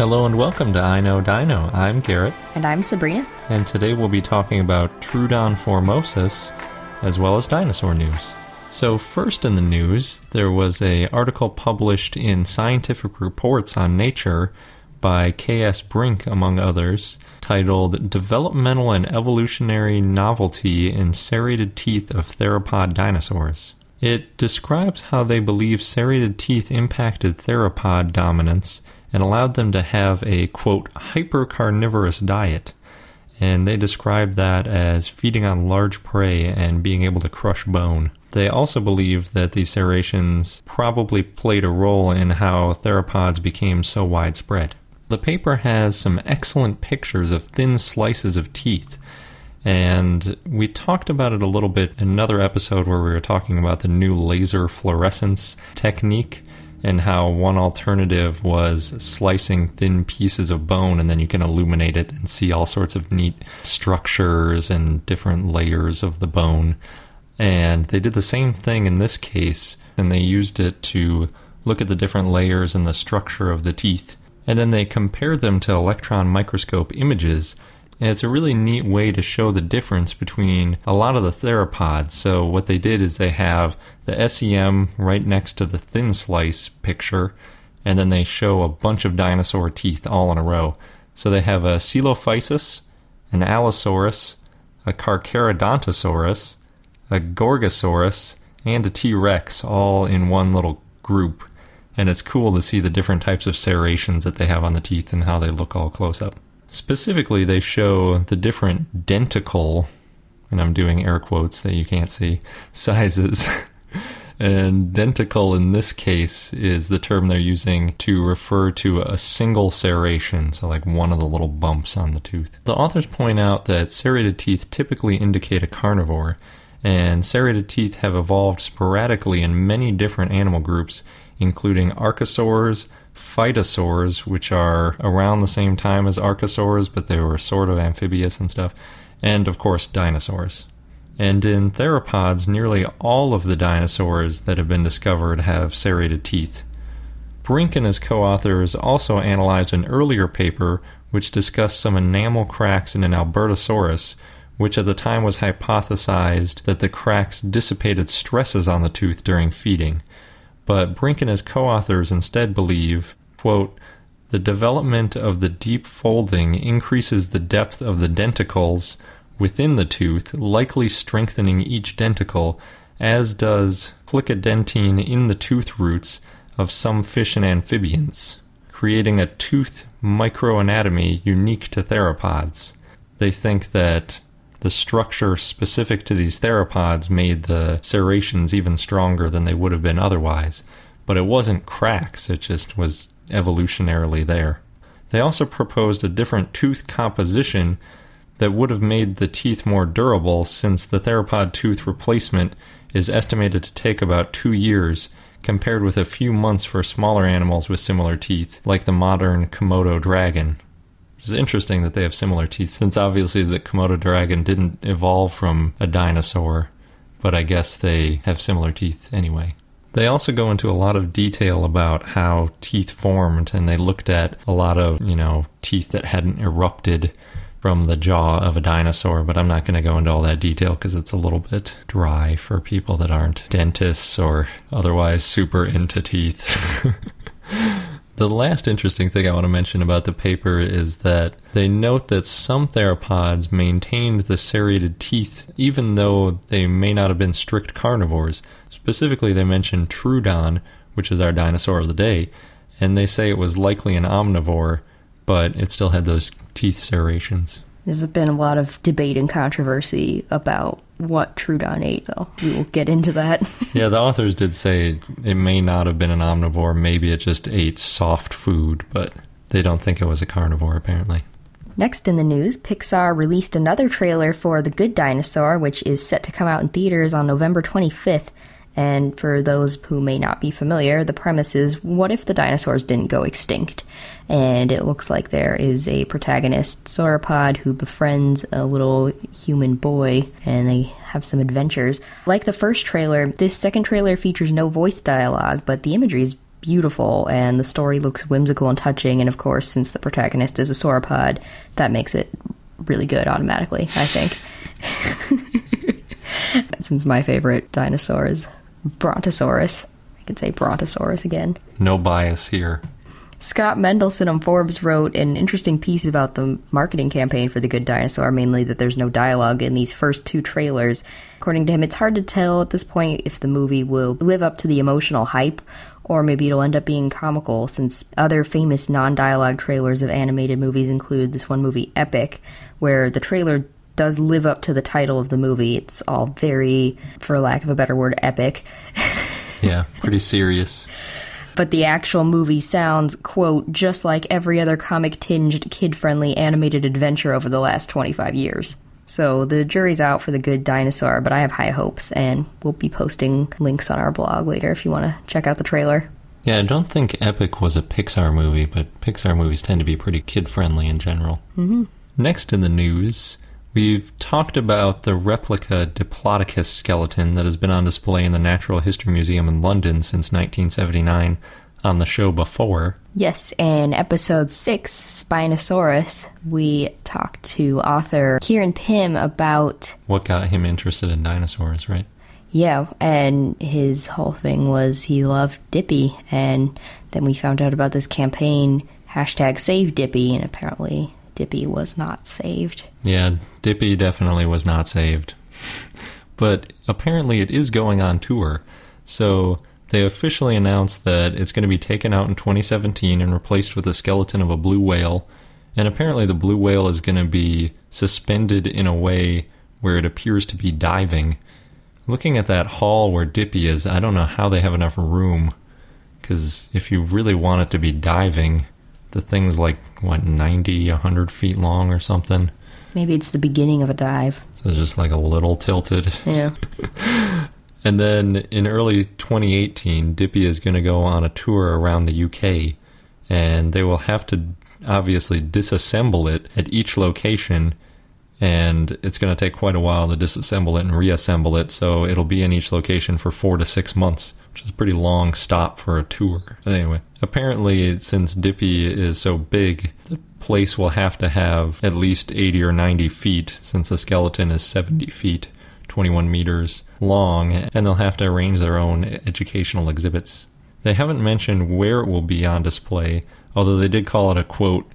Hello and welcome to I Know Dino. I'm Garrett, And I'm Sabrina. and today we'll be talking about Troodon formosus as well as dinosaur news. So first in the news, there was a article published in Scientific Reports on Nature by K.S. Brink among others, titled Developmental and Evolutionary Novelty in Serrated Teeth of Theropod Dinosaurs. It describes how they believe serrated teeth impacted theropod dominance and allowed them to have a quote hypercarnivorous diet. And they describe that as feeding on large prey and being able to crush bone. They also believe that these serrations probably played a role in how theropods became so widespread. The paper has some excellent pictures of thin slices of teeth, and we talked about it a little bit in another episode where we were talking about the new laser fluorescence technique and how one alternative was slicing thin pieces of bone and then you can illuminate it and see all sorts of neat structures and different layers of the bone. And they did the same thing in this case, and they used it to look at the different layers and the structure of the teeth. And then they compared them to electron microscope images and it's a really neat way to show the difference between a lot of the theropods. So, what they did is they have the SEM right next to the thin slice picture, and then they show a bunch of dinosaur teeth all in a row. So, they have a Coelophysis, an Allosaurus, a Carcharodontosaurus, a Gorgosaurus, and a T Rex all in one little group. And it's cool to see the different types of serrations that they have on the teeth and how they look all close up. Specifically, they show the different denticle, and I'm doing air quotes that you can't see, sizes. and denticle in this case is the term they're using to refer to a single serration, so like one of the little bumps on the tooth. The authors point out that serrated teeth typically indicate a carnivore, and serrated teeth have evolved sporadically in many different animal groups, including archosaurs, phytosaurs, which are around the same time as archosaurs, but they were sort of amphibious and stuff, and of course, dinosaurs. And in theropods, nearly all of the dinosaurs that have been discovered have serrated teeth. Brink and his co authors also analyzed an earlier paper which discussed some enamel cracks in an Albertosaurus, which at the time was hypothesized that the cracks dissipated stresses on the tooth during feeding but Brink and his co-authors instead believe, quote, the development of the deep folding increases the depth of the denticles within the tooth, likely strengthening each denticle, as does plicodentine in the tooth roots of some fish and amphibians, creating a tooth microanatomy unique to theropods. They think that the structure specific to these theropods made the serrations even stronger than they would have been otherwise. But it wasn't cracks, it just was evolutionarily there. They also proposed a different tooth composition that would have made the teeth more durable since the theropod tooth replacement is estimated to take about two years compared with a few months for smaller animals with similar teeth, like the modern Komodo dragon. It's interesting that they have similar teeth, since obviously the Komodo dragon didn't evolve from a dinosaur, but I guess they have similar teeth anyway. They also go into a lot of detail about how teeth formed, and they looked at a lot of, you know, teeth that hadn't erupted from the jaw of a dinosaur, but I'm not going to go into all that detail because it's a little bit dry for people that aren't dentists or otherwise super into teeth. The last interesting thing I want to mention about the paper is that they note that some theropods maintained the serrated teeth even though they may not have been strict carnivores. Specifically, they mention Troodon, which is our dinosaur of the day, and they say it was likely an omnivore, but it still had those teeth serrations. There's been a lot of debate and controversy about what Troodon ate, though. We will get into that. yeah, the authors did say it may not have been an omnivore. Maybe it just ate soft food, but they don't think it was a carnivore, apparently. Next in the news, Pixar released another trailer for The Good Dinosaur, which is set to come out in theaters on November 25th. And for those who may not be familiar, the premise is what if the dinosaurs didn't go extinct? And it looks like there is a protagonist, sauropod, who befriends a little human boy, and they have some adventures. Like the first trailer, this second trailer features no voice dialogue, but the imagery is beautiful and the story looks whimsical and touching. And of course, since the protagonist is a sauropod, that makes it really good automatically, I think. since my favorite dinosaur is Brontosaurus. I could say Brontosaurus again. No bias here. Scott Mendelson on Forbes wrote an interesting piece about the marketing campaign for The Good Dinosaur, mainly that there's no dialogue in these first two trailers. According to him, it's hard to tell at this point if the movie will live up to the emotional hype or maybe it'll end up being comical since other famous non dialogue trailers of animated movies include this one movie, Epic, where the trailer does live up to the title of the movie. It's all very, for lack of a better word, epic. yeah, pretty serious. But the actual movie sounds, quote, just like every other comic tinged, kid friendly animated adventure over the last 25 years. So the jury's out for the good dinosaur, but I have high hopes, and we'll be posting links on our blog later if you want to check out the trailer. Yeah, I don't think Epic was a Pixar movie, but Pixar movies tend to be pretty kid friendly in general. Mm-hmm. Next in the news, We've talked about the replica Diplodocus skeleton that has been on display in the Natural History Museum in London since 1979 on the show before. Yes, in episode 6, Spinosaurus, we talked to author Kieran Pym about what got him interested in dinosaurs, right? Yeah, and his whole thing was he loved Dippy, and then we found out about this campaign, hashtag Save Dippy, and apparently Dippy was not saved. Yeah, Dippy definitely was not saved. but apparently it is going on tour. So they officially announced that it's going to be taken out in 2017 and replaced with a skeleton of a blue whale. And apparently the blue whale is going to be suspended in a way where it appears to be diving. Looking at that hall where Dippy is, I don't know how they have enough room. Because if you really want it to be diving, the thing's like what 90 100 feet long or something maybe it's the beginning of a dive. So just like a little tilted. Yeah. And then in early 2018 dippy is going to go on a tour around the uk and they will have to obviously disassemble it at each location and it's going to take quite a while to disassemble it and reassemble it so it'll be in each location for four to six months which is a pretty long stop for a tour. But anyway, apparently, since Dippy is so big, the place will have to have at least 80 or 90 feet, since the skeleton is 70 feet. 21 meters long, and they'll have to arrange their own educational exhibits. They haven't mentioned where it will be on display, although they did call it a quote,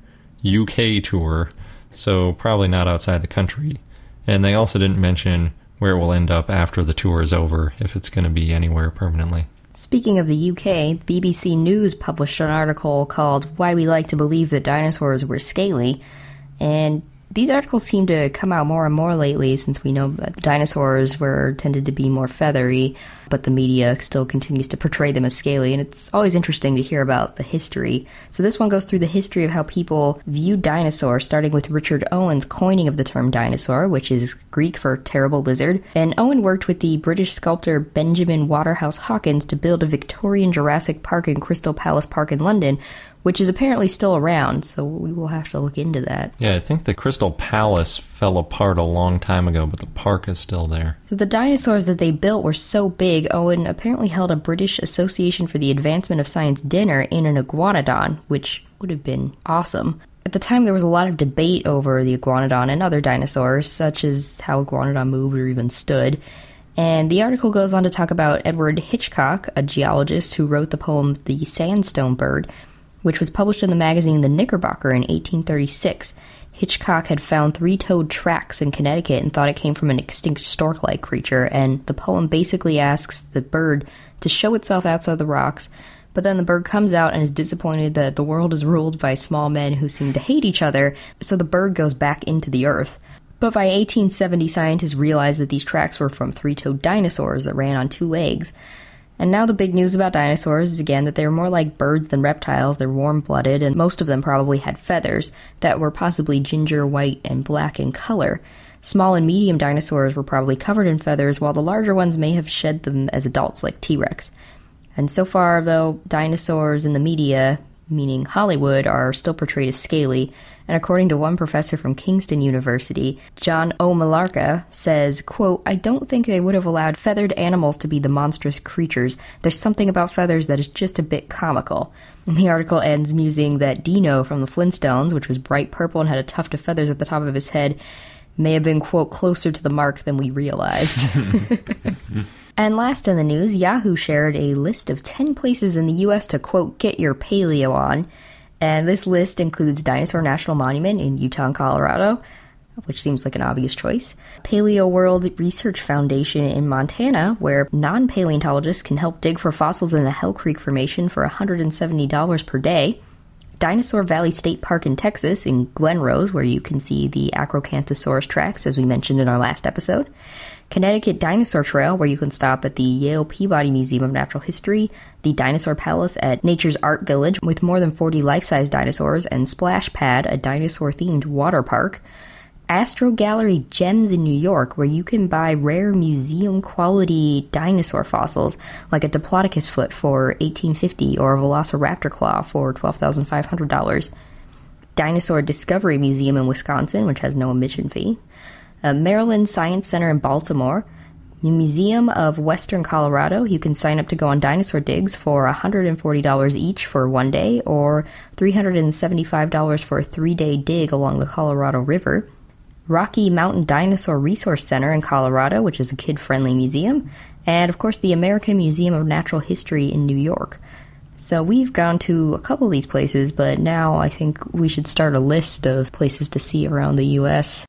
UK tour, so probably not outside the country. And they also didn't mention where it will end up after the tour is over, if it's going to be anywhere permanently. Speaking of the UK, BBC News published an article called Why We Like to Believe That Dinosaurs Were Scaly, and these articles seem to come out more and more lately since we know dinosaurs were tended to be more feathery, but the media still continues to portray them as scaly, and it's always interesting to hear about the history. So this one goes through the history of how people viewed dinosaurs, starting with Richard Owen's coining of the term dinosaur, which is Greek for terrible lizard. And Owen worked with the British sculptor Benjamin Waterhouse Hawkins to build a Victorian Jurassic Park in Crystal Palace Park in London, which is apparently still around, so we will have to look into that. Yeah, I think the Crystal Palace fell apart a long time ago, but the park is still there. The dinosaurs that they built were so big, Owen apparently held a British Association for the Advancement of Science dinner in an iguanodon, which would have been awesome. At the time, there was a lot of debate over the iguanodon and other dinosaurs, such as how iguanodon moved or even stood. And the article goes on to talk about Edward Hitchcock, a geologist who wrote the poem The Sandstone Bird, which was published in the magazine The Knickerbocker in 1836. Hitchcock had found three toed tracks in Connecticut and thought it came from an extinct stork like creature, and the poem basically asks the bird to show itself outside the rocks. But then the bird comes out and is disappointed that the world is ruled by small men who seem to hate each other, so the bird goes back into the earth. But by 1870, scientists realized that these tracks were from three toed dinosaurs that ran on two legs. And now the big news about dinosaurs is again that they were more like birds than reptiles. They're warm blooded, and most of them probably had feathers that were possibly ginger, white, and black in color. Small and medium dinosaurs were probably covered in feathers, while the larger ones may have shed them as adults, like T Rex. And so far, though, dinosaurs in the media, meaning Hollywood, are still portrayed as scaly, and according to one professor from Kingston University, John O'Malarca says, quote, I don't think they would have allowed feathered animals to be the monstrous creatures. There's something about feathers that is just a bit comical. And the article ends musing that Dino from the Flintstones, which was bright purple and had a tuft of feathers at the top of his head, may have been, quote, closer to the mark than we realized. and last in the news, Yahoo shared a list of 10 places in the U.S. to, quote, get your paleo on. And this list includes Dinosaur National Monument in Utah and Colorado, which seems like an obvious choice. Paleo World Research Foundation in Montana, where non paleontologists can help dig for fossils in the Hell Creek Formation for $170 per day. Dinosaur Valley State Park in Texas, in Glen Rose, where you can see the Acrocanthosaurus tracks, as we mentioned in our last episode. Connecticut Dinosaur Trail, where you can stop at the Yale Peabody Museum of Natural History, the Dinosaur Palace at Nature's Art Village, with more than 40 life size dinosaurs, and Splash Pad, a dinosaur themed water park. Astro Gallery Gems in New York, where you can buy rare museum quality dinosaur fossils like a Diplodocus foot for 1850 or a Velociraptor claw for $12,500. Dinosaur Discovery Museum in Wisconsin, which has no admission fee. A Maryland Science Center in Baltimore. Museum of Western Colorado, you can sign up to go on dinosaur digs for $140 each for one day or $375 for a three day dig along the Colorado River. Rocky Mountain Dinosaur Resource Center in Colorado, which is a kid friendly museum, and of course the American Museum of Natural History in New York. So we've gone to a couple of these places, but now I think we should start a list of places to see around the US.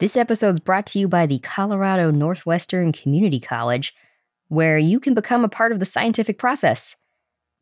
This episode is brought to you by the Colorado Northwestern Community College, where you can become a part of the scientific process.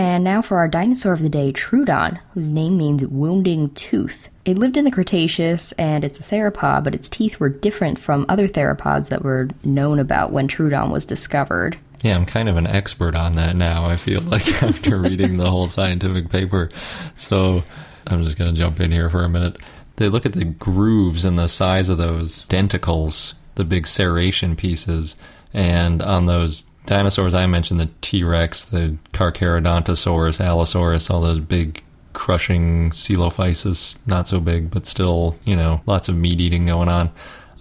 And now for our dinosaur of the day, Troodon, whose name means wounding tooth. It lived in the Cretaceous and it's a theropod, but its teeth were different from other theropods that were known about when Troodon was discovered. Yeah, I'm kind of an expert on that now. I feel like after reading the whole scientific paper. So I'm just going to jump in here for a minute. They look at the grooves and the size of those denticles, the big serration pieces, and on those dinosaurs I mentioned, the T Rex, the Carcharodontosaurus, Allosaurus, all those big crushing Coelophysis, not so big, but still, you know, lots of meat eating going on.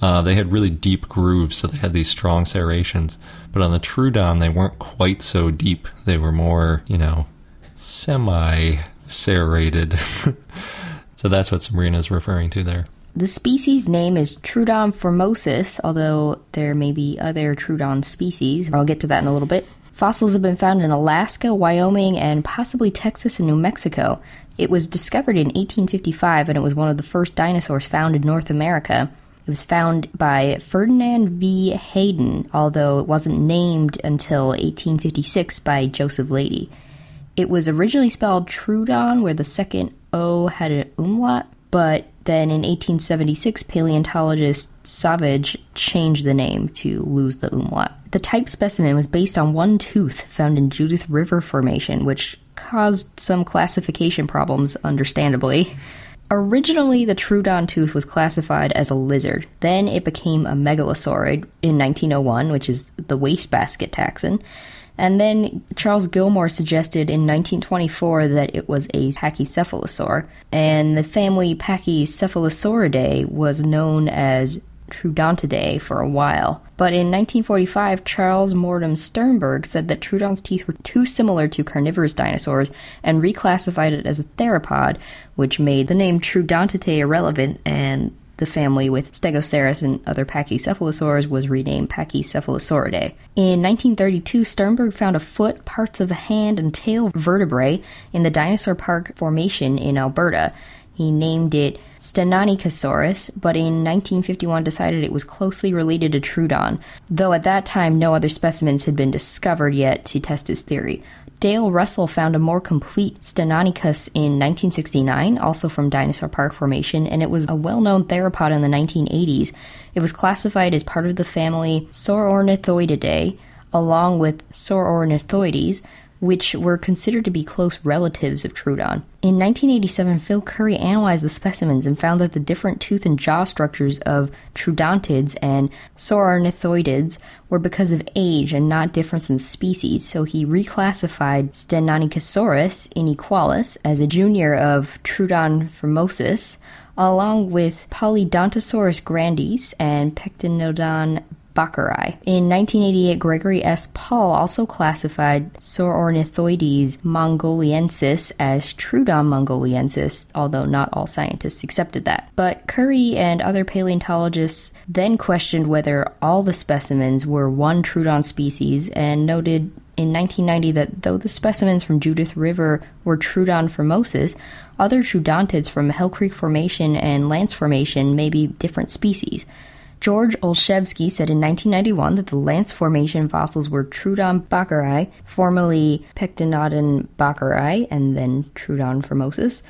Uh, they had really deep grooves, so they had these strong serrations. But on the Troodon, they weren't quite so deep. They were more, you know, semi serrated. so that's what Sabrina's referring to there. The species name is Troodon formosus, although there may be other Troodon species. I'll get to that in a little bit. Fossils have been found in Alaska, Wyoming, and possibly Texas and New Mexico. It was discovered in 1855 and it was one of the first dinosaurs found in North America. It was found by Ferdinand V. Hayden, although it wasn't named until 1856 by Joseph Leidy. It was originally spelled Troodon, where the second O had an umlaut, but then in 1876, paleontologist Savage changed the name to lose the umlaut. The type specimen was based on one tooth found in Judith River Formation, which caused some classification problems, understandably. Originally, the Troodon tooth was classified as a lizard. Then it became a megalosaurid in 1901, which is the wastebasket taxon. And then Charles Gilmore suggested in 1924 that it was a pachycephalosaur, and the family Pachycephalosauridae was known as Troodontidae for a while. But in 1945, Charles Mortimer Sternberg said that Troodon's teeth were too similar to carnivorous dinosaurs and reclassified it as a theropod, which made the name Troodontidae irrelevant and the family with Stegosaurus and other pachycephalosaurs was renamed Pachycephalosauridae. In 1932, Sternberg found a foot, parts of a hand, and tail vertebrae in the Dinosaur Park Formation in Alberta. He named it Stenonychosaurus, but in 1951 decided it was closely related to Troodon, though at that time no other specimens had been discovered yet to test his theory. Dale Russell found a more complete Stenonychus in 1969, also from Dinosaur Park Formation, and it was a well known theropod in the 1980s. It was classified as part of the family Saurornithoididae, along with Saurornithoides, which were considered to be close relatives of Troodon. In 1987, Phil Currie analyzed the specimens and found that the different tooth and jaw structures of Troodontids and Saurornithoidids were because of age and not difference in species, so he reclassified Stenonychosaurus inequalis as a junior of Troodon formosus, along with Polyodontosaurus grandis and Pectinodon bakkeri. In 1988, Gregory S. Paul also classified Saurornithoides mongoliensis as Troodon mongoliensis, although not all scientists accepted that. But Currie and other paleontologists then questioned whether all the specimens were one Troodon species and noted in 1990 that though the specimens from Judith River were Troodon formosus, other Troodontids from Hell Creek Formation and Lance Formation may be different species. George Olshevsky said in 1991 that the Lance Formation fossils were Troodon bakkeri, formerly Pectinodon bakkeri, and then Troodon formosus,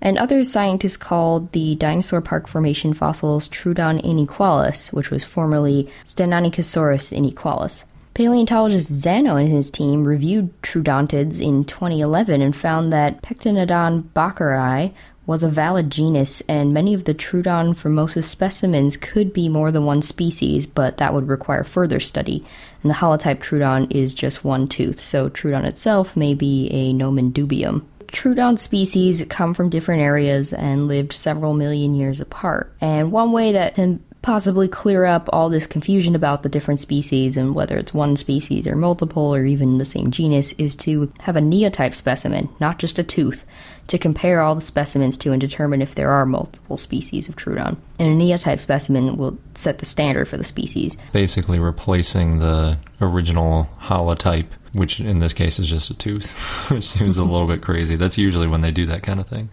and other scientists called the Dinosaur Park Formation fossils Troodon inequalis, which was formerly Stenonychosaurus inequalis. Paleontologist Zanno and his team reviewed Troodontids in 2011 and found that Pectinodon bakkeri was a valid genus, and many of the Troodon formosus specimens could be more than one species, but that would require further study. And the holotype Troodon is just one tooth, so Troodon itself may be a nomen dubium. Troodon species come from different areas and lived several million years apart. And one way that can possibly clear up all this confusion about the different species and whether it's one species or multiple or even the same genus is to have a neotype specimen, not just a tooth, to compare all the specimens to and determine if there are multiple species of Troodon. And a neotype specimen will set the standard for the species. Basically, replacing the original holotype, which in this case is just a tooth, which seems a little bit crazy. That's usually when they do that kind of thing.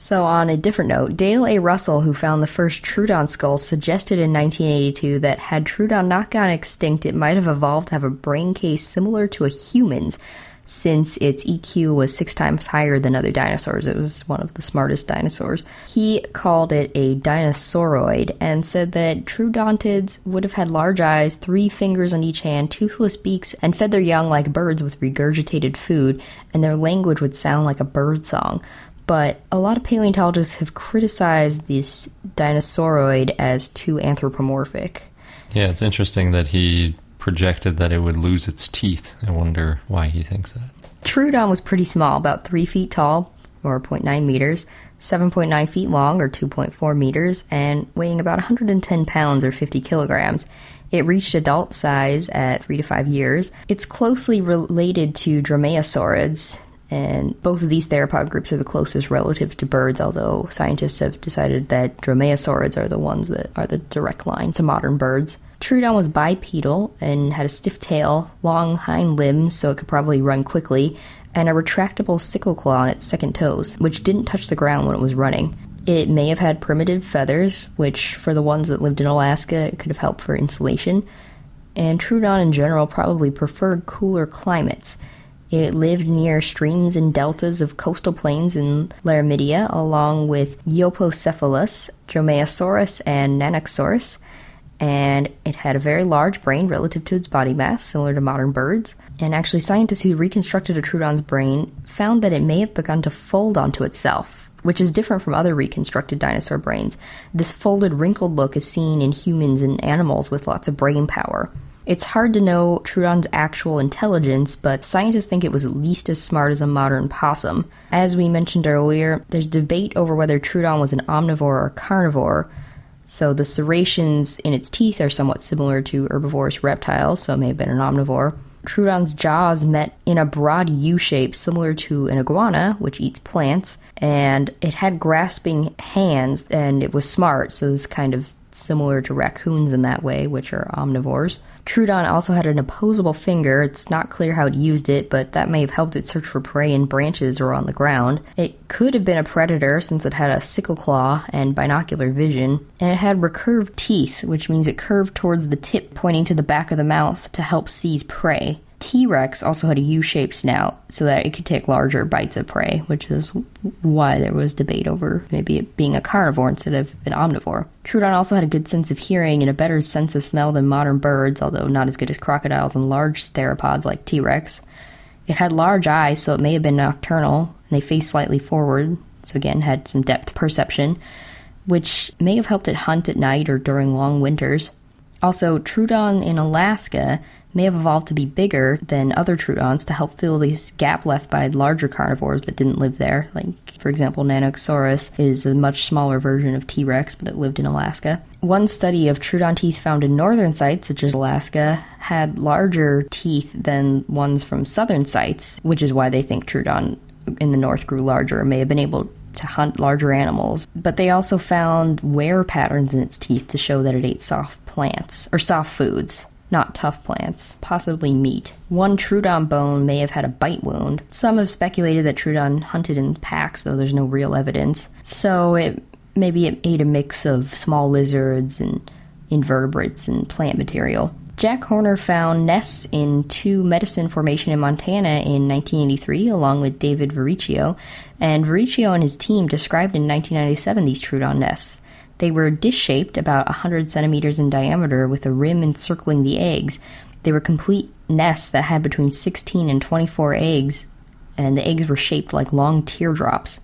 So, on a different note, Dale A. Russell, who found the first Troodon skull, suggested in 1982 that had Troodon not gone extinct, it might have evolved to have a brain case similar to a human's, since its EQ was six times higher than other dinosaurs. It was one of the smartest dinosaurs. He called it a dinosauroid and said that Troodontids would have had large eyes, three fingers on each hand, toothless beaks, and fed their young like birds with regurgitated food, and their language would sound like a bird song but a lot of paleontologists have criticized this dinosauroid as too anthropomorphic. Yeah, it's interesting that he projected that it would lose its teeth. I wonder why he thinks that. Troodon was pretty small, about 3 feet tall, or 0.9 meters, 7.9 feet long, or 2.4 meters, and weighing about 110 pounds, or 50 kilograms. It reached adult size at 3 to 5 years. It's closely related to dromaeosaurids, and both of these theropod groups are the closest relatives to birds, although scientists have decided that dromaeosaurids are the ones that are the direct line to modern birds. Troodon was bipedal and had a stiff tail, long hind limbs so it could probably run quickly, and a retractable sickle claw on its second toes, which didn't touch the ground when it was running. It may have had primitive feathers, which, for the ones that lived in Alaska, could have helped for insulation. And Troodon in general probably preferred cooler climates. It lived near streams and deltas of coastal plains in Laramidia, along with Euoplocephalus, Dromaeosaurus, and Nanuqsaurus. And it had a very large brain relative to its body mass, similar to modern birds. And actually, scientists who reconstructed a Troodon's brain found that it may have begun to fold onto itself, which is different from other reconstructed dinosaur brains. This folded, wrinkled look is seen in humans and animals with lots of brain power. It's hard to know Troodon's actual intelligence, but scientists think it was at least as smart as a modern possum. As we mentioned earlier, there's debate over whether Troodon was an omnivore or carnivore. So the serrations in its teeth are somewhat similar to herbivorous reptiles, so it may have been an omnivore. Troodon's jaws met in a broad U shape similar to an iguana, which eats plants, and it had grasping hands and it was smart, so it was kind of similar to raccoons in that way, which are omnivores. Troodon also had an opposable finger. It's not clear how it used it, but that may have helped it search for prey in branches or on the ground. It could have been a predator since it had a sickle claw and binocular vision, and it had recurved teeth, which means it curved towards the tip pointing to the back of the mouth to help seize prey. T Rex also had a U shaped snout so that it could take larger bites of prey, which is why there was debate over maybe it being a carnivore instead of an omnivore. Troodon also had a good sense of hearing and a better sense of smell than modern birds, although not as good as crocodiles and large theropods like T Rex. It had large eyes, so it may have been nocturnal, and they faced slightly forward, so again had some depth perception, which may have helped it hunt at night or during long winters. Also, Troodon in Alaska may have evolved to be bigger than other Troodons to help fill this gap left by larger carnivores that didn't live there. Like, for example, Nanuqsaurus is a much smaller version of T Rex, but it lived in Alaska. One study of Troodon teeth found in northern sites, such as Alaska, had larger teeth than ones from southern sites, which is why they think Troodon in the north grew larger and may have been able to hunt larger animals. But they also found wear patterns in its teeth to show that it ate soft plants or soft foods not tough plants, possibly meat. One Troodon bone may have had a bite wound. Some have speculated that Troodon hunted in packs, though there's no real evidence. So it maybe it ate a mix of small lizards and invertebrates and plant material. Jack Horner found nests in two Medicine Formation in Montana in 1983, along with David Varricchio, and Varricchio and his team described in 1997 these Troodon nests. They were dish shaped, about 100 centimeters in diameter, with a rim encircling the eggs. They were complete nests that had between 16 and 24 eggs, and the eggs were shaped like long teardrops.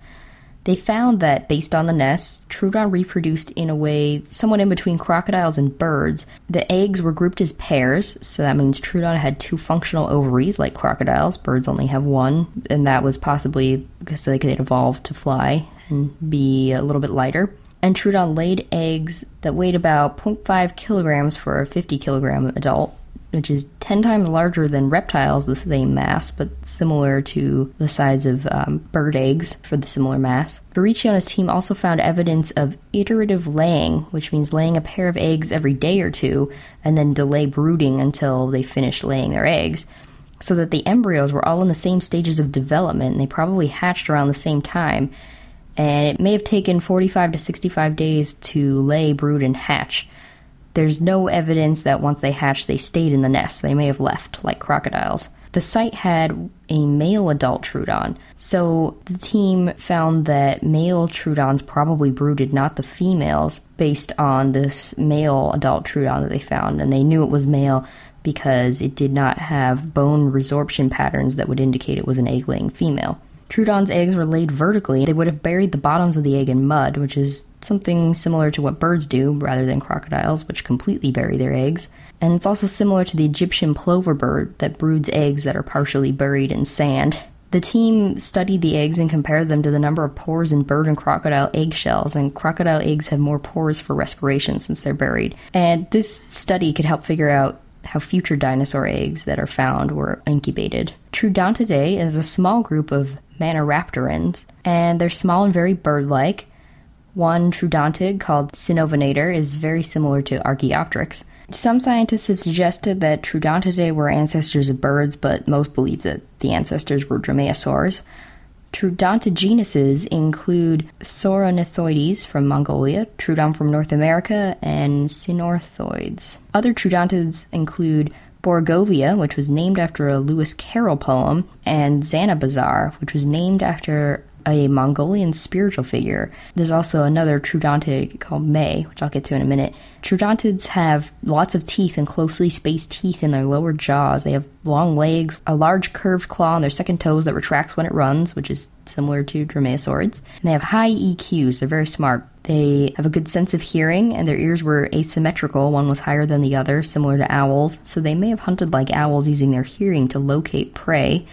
They found that, based on the nests, Troodon reproduced in a way somewhat in between crocodiles and birds. The eggs were grouped as pairs, so that means Troodon had two functional ovaries like crocodiles. Birds only have one, and that was possibly because they could evolve to fly and be a little bit lighter and Troodon laid eggs that weighed about 0.5 kilograms for a 50 kilogram adult, which is 10 times larger than reptiles the same mass, but similar to the size of um, bird eggs for the similar mass. Varricchio and his team also found evidence of iterative laying, which means laying a pair of eggs every day or two and then delay brooding until they finished laying their eggs. So that the embryos were all in the same stages of development and they probably hatched around the same time and it may have taken 45 to 65 days to lay, brood, and hatch. There's no evidence that once they hatched, they stayed in the nest. They may have left, like crocodiles. The site had a male adult Troodon, so the team found that male Troodons probably brooded, not the females, based on this male adult Troodon that they found, and they knew it was male because it did not have bone resorption patterns that would indicate it was an egg laying female. Troodon's eggs were laid vertically. They would have buried the bottoms of the egg in mud, which is something similar to what birds do rather than crocodiles, which completely bury their eggs. And it's also similar to the Egyptian plover bird that broods eggs that are partially buried in sand. The team studied the eggs and compared them to the number of pores in bird and crocodile eggshells, and crocodile eggs have more pores for respiration since they're buried. And this study could help figure out how future dinosaur eggs that are found were incubated. Troodontidae is a small group of Maniraptorans, and they're small and very bird like. One troodontid called Sinovenator is very similar to Archaeopteryx. Some scientists have suggested that Troodontidae were ancestors of birds, but most believe that the ancestors were dromaeosaurs. Troodontid genuses include Saurornithoides from Mongolia, Troodon from North America, and Sinornithoides. Other troodontids include Borogovia, which was named after a Lewis Carroll poem, and Zanabazar, which was named after a Mongolian spiritual figure. There's also another troodontid called Mei, which I'll get to in a minute. Troodontids have lots of teeth and closely spaced teeth in their lower jaws. They have long legs, a large curved claw on their second toes that retracts when it runs, which is similar to dromaeosaurids. And they have high EQs. They're very smart. They have a good sense of hearing, and their ears were asymmetrical. One was higher than the other, similar to owls, so they may have hunted like owls using their hearing to locate prey.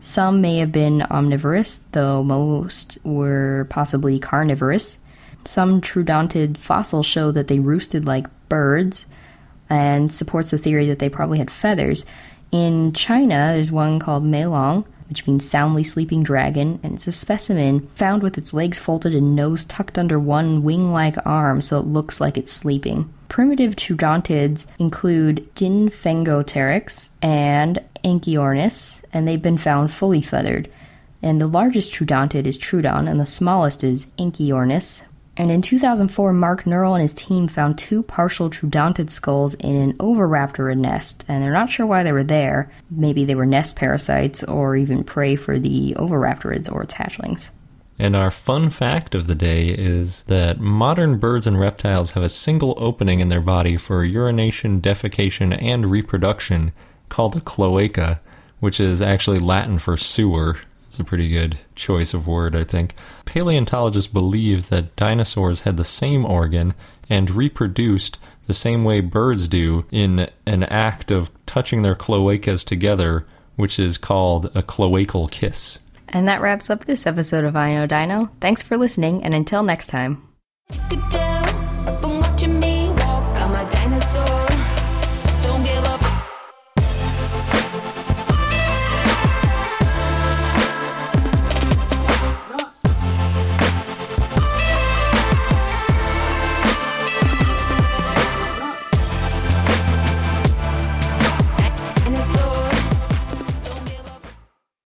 Some may have been omnivorous, though most were possibly carnivorous. Some troodontid fossils show that they roosted like birds and supports the theory that they probably had feathers. In China, there's one called Meilong, which means soundly sleeping dragon, and it's a specimen found with its legs folded and nose tucked under one wing like arm so it looks like it's sleeping. Primitive troodontids include Jinfengopteryx and Anchiornis, and they've been found fully feathered. And the largest troodontid is Troodon, and the smallest is Anchiornis. And in 2004, Mark Norell and his team found two partial troodontid skulls in an oviraptor nest, and they're not sure why they were there. Maybe they were nest parasites or even prey for the oviraptorids or its hatchlings. And our fun fact of the day is that modern birds and reptiles have a single opening in their body for urination, defecation, and reproduction called a cloaca, which is actually Latin for sewer. It's a pretty good choice of word, I think. Paleontologists believe that dinosaurs had the same organ and reproduced the same way birds do in an act of touching their cloacas together, which is called a cloacal kiss. And that wraps up this episode of I Know Dino. Thanks for listening, and until next time.